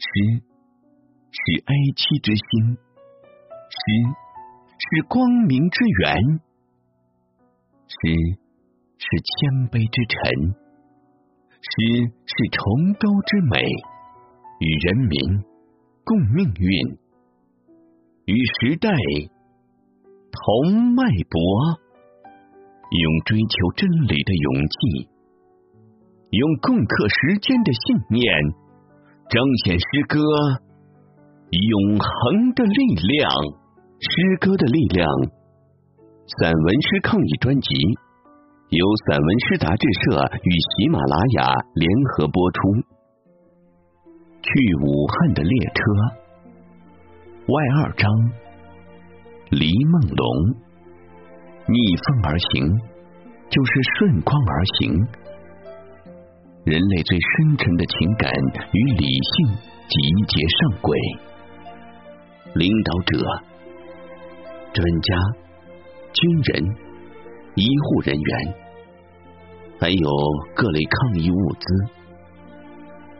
诗是哀戚之心，诗是光明之源，诗是谦卑之臣，诗是崇高之美，与人民共命运，与时代同脉搏，用追求真理的勇气，用共克时艰的信念。彰显诗歌永恒的力量，诗歌的力量。散文诗抗议专辑由散文诗杂志社与喜马拉雅联合播出。去武汉的列车，外二章，黎梦龙。逆风而行，就是顺光而行。人类最深沉的情感与理性集结上轨，领导者、专家、军人、医护人员，还有各类抗疫物资，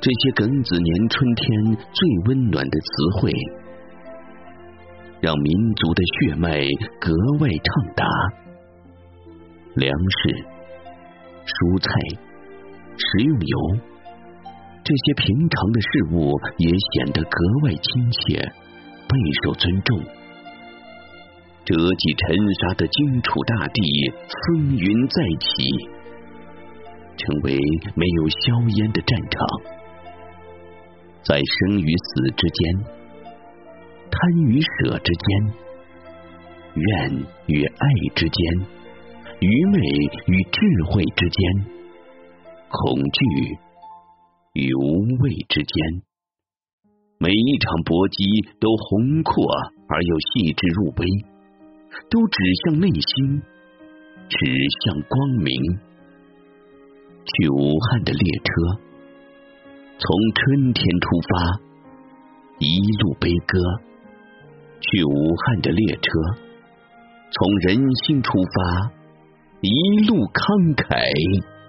这些庚子年春天最温暖的词汇，让民族的血脉格外畅达。粮食、蔬菜。食用油，这些平常的事物也显得格外亲切，备受尊重。折戟沉沙的荆楚大地，风云再起，成为没有硝烟的战场。在生与死之间，贪与舍之间，怨与爱之间，愚昧与智慧之间。恐惧与无畏之间，每一场搏击都宏阔而又细致入微，都指向内心，指向光明。去武汉的列车，从春天出发，一路悲歌；去武汉的列车，从人心出发，一路慷慨。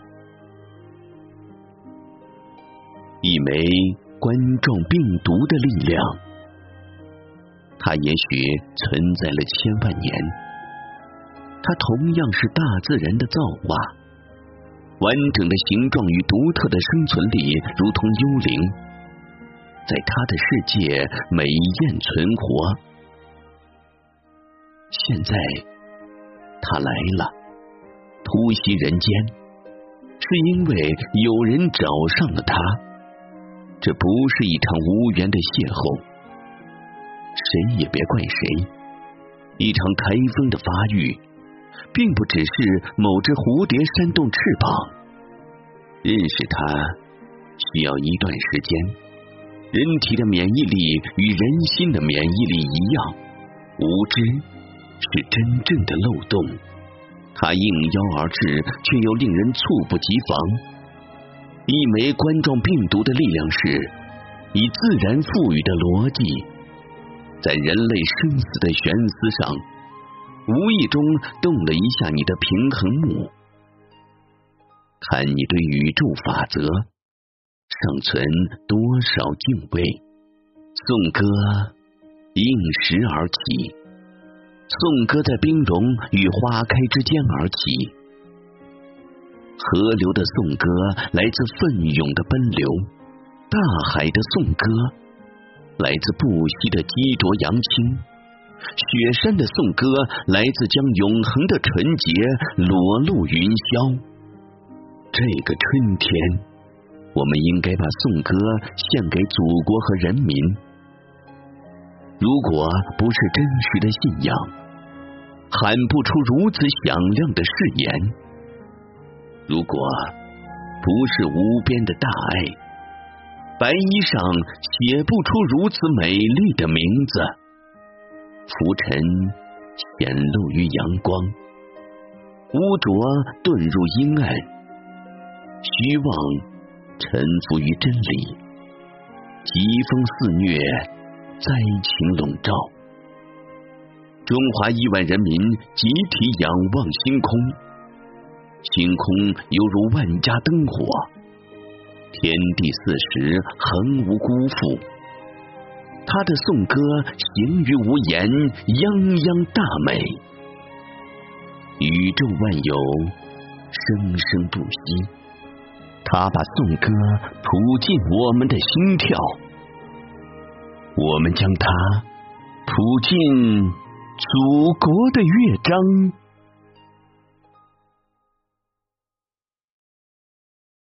一枚冠状病毒的力量，它也许存在了千万年。它同样是大自然的造化，完整的形状与独特的生存力，如同幽灵，在它的世界美艳存活。现在，它来了，突袭人间，是因为有人找上了它。这不是一场无缘的邂逅，谁也别怪谁。一场台风的发育，并不只是某只蝴蝶扇动翅膀。认识它需要一段时间。人体的免疫力与人心的免疫力一样，无知是真正的漏洞。它应邀而至，却又令人猝不及防。一枚冠状病毒的力量是，以自然赋予的逻辑，在人类生死的悬丝上，无意中动了一下你的平衡木，看你对宇宙法则尚存多少敬畏。颂歌应时而起，颂歌在冰融与花开之间而起。河流的颂歌来自奋勇的奔流，大海的颂歌来自不息的激浊扬清，雪山的颂歌来自将永恒的纯洁裸露云霄。这个春天，我们应该把颂歌献给祖国和人民。如果不是真实的信仰，喊不出如此响亮的誓言。如果不是无边的大爱，白衣上写不出如此美丽的名字。浮尘显露于阳光，污浊遁入阴暗，虚妄臣服于真理。疾风肆虐，灾情笼罩，中华亿万人民集体仰望星空。星空犹如万家灯火，天地四时恒无辜负。他的颂歌行于无言，泱泱大美。宇宙万有，生生不息。他把颂歌谱进我们的心跳，我们将它谱进祖国的乐章。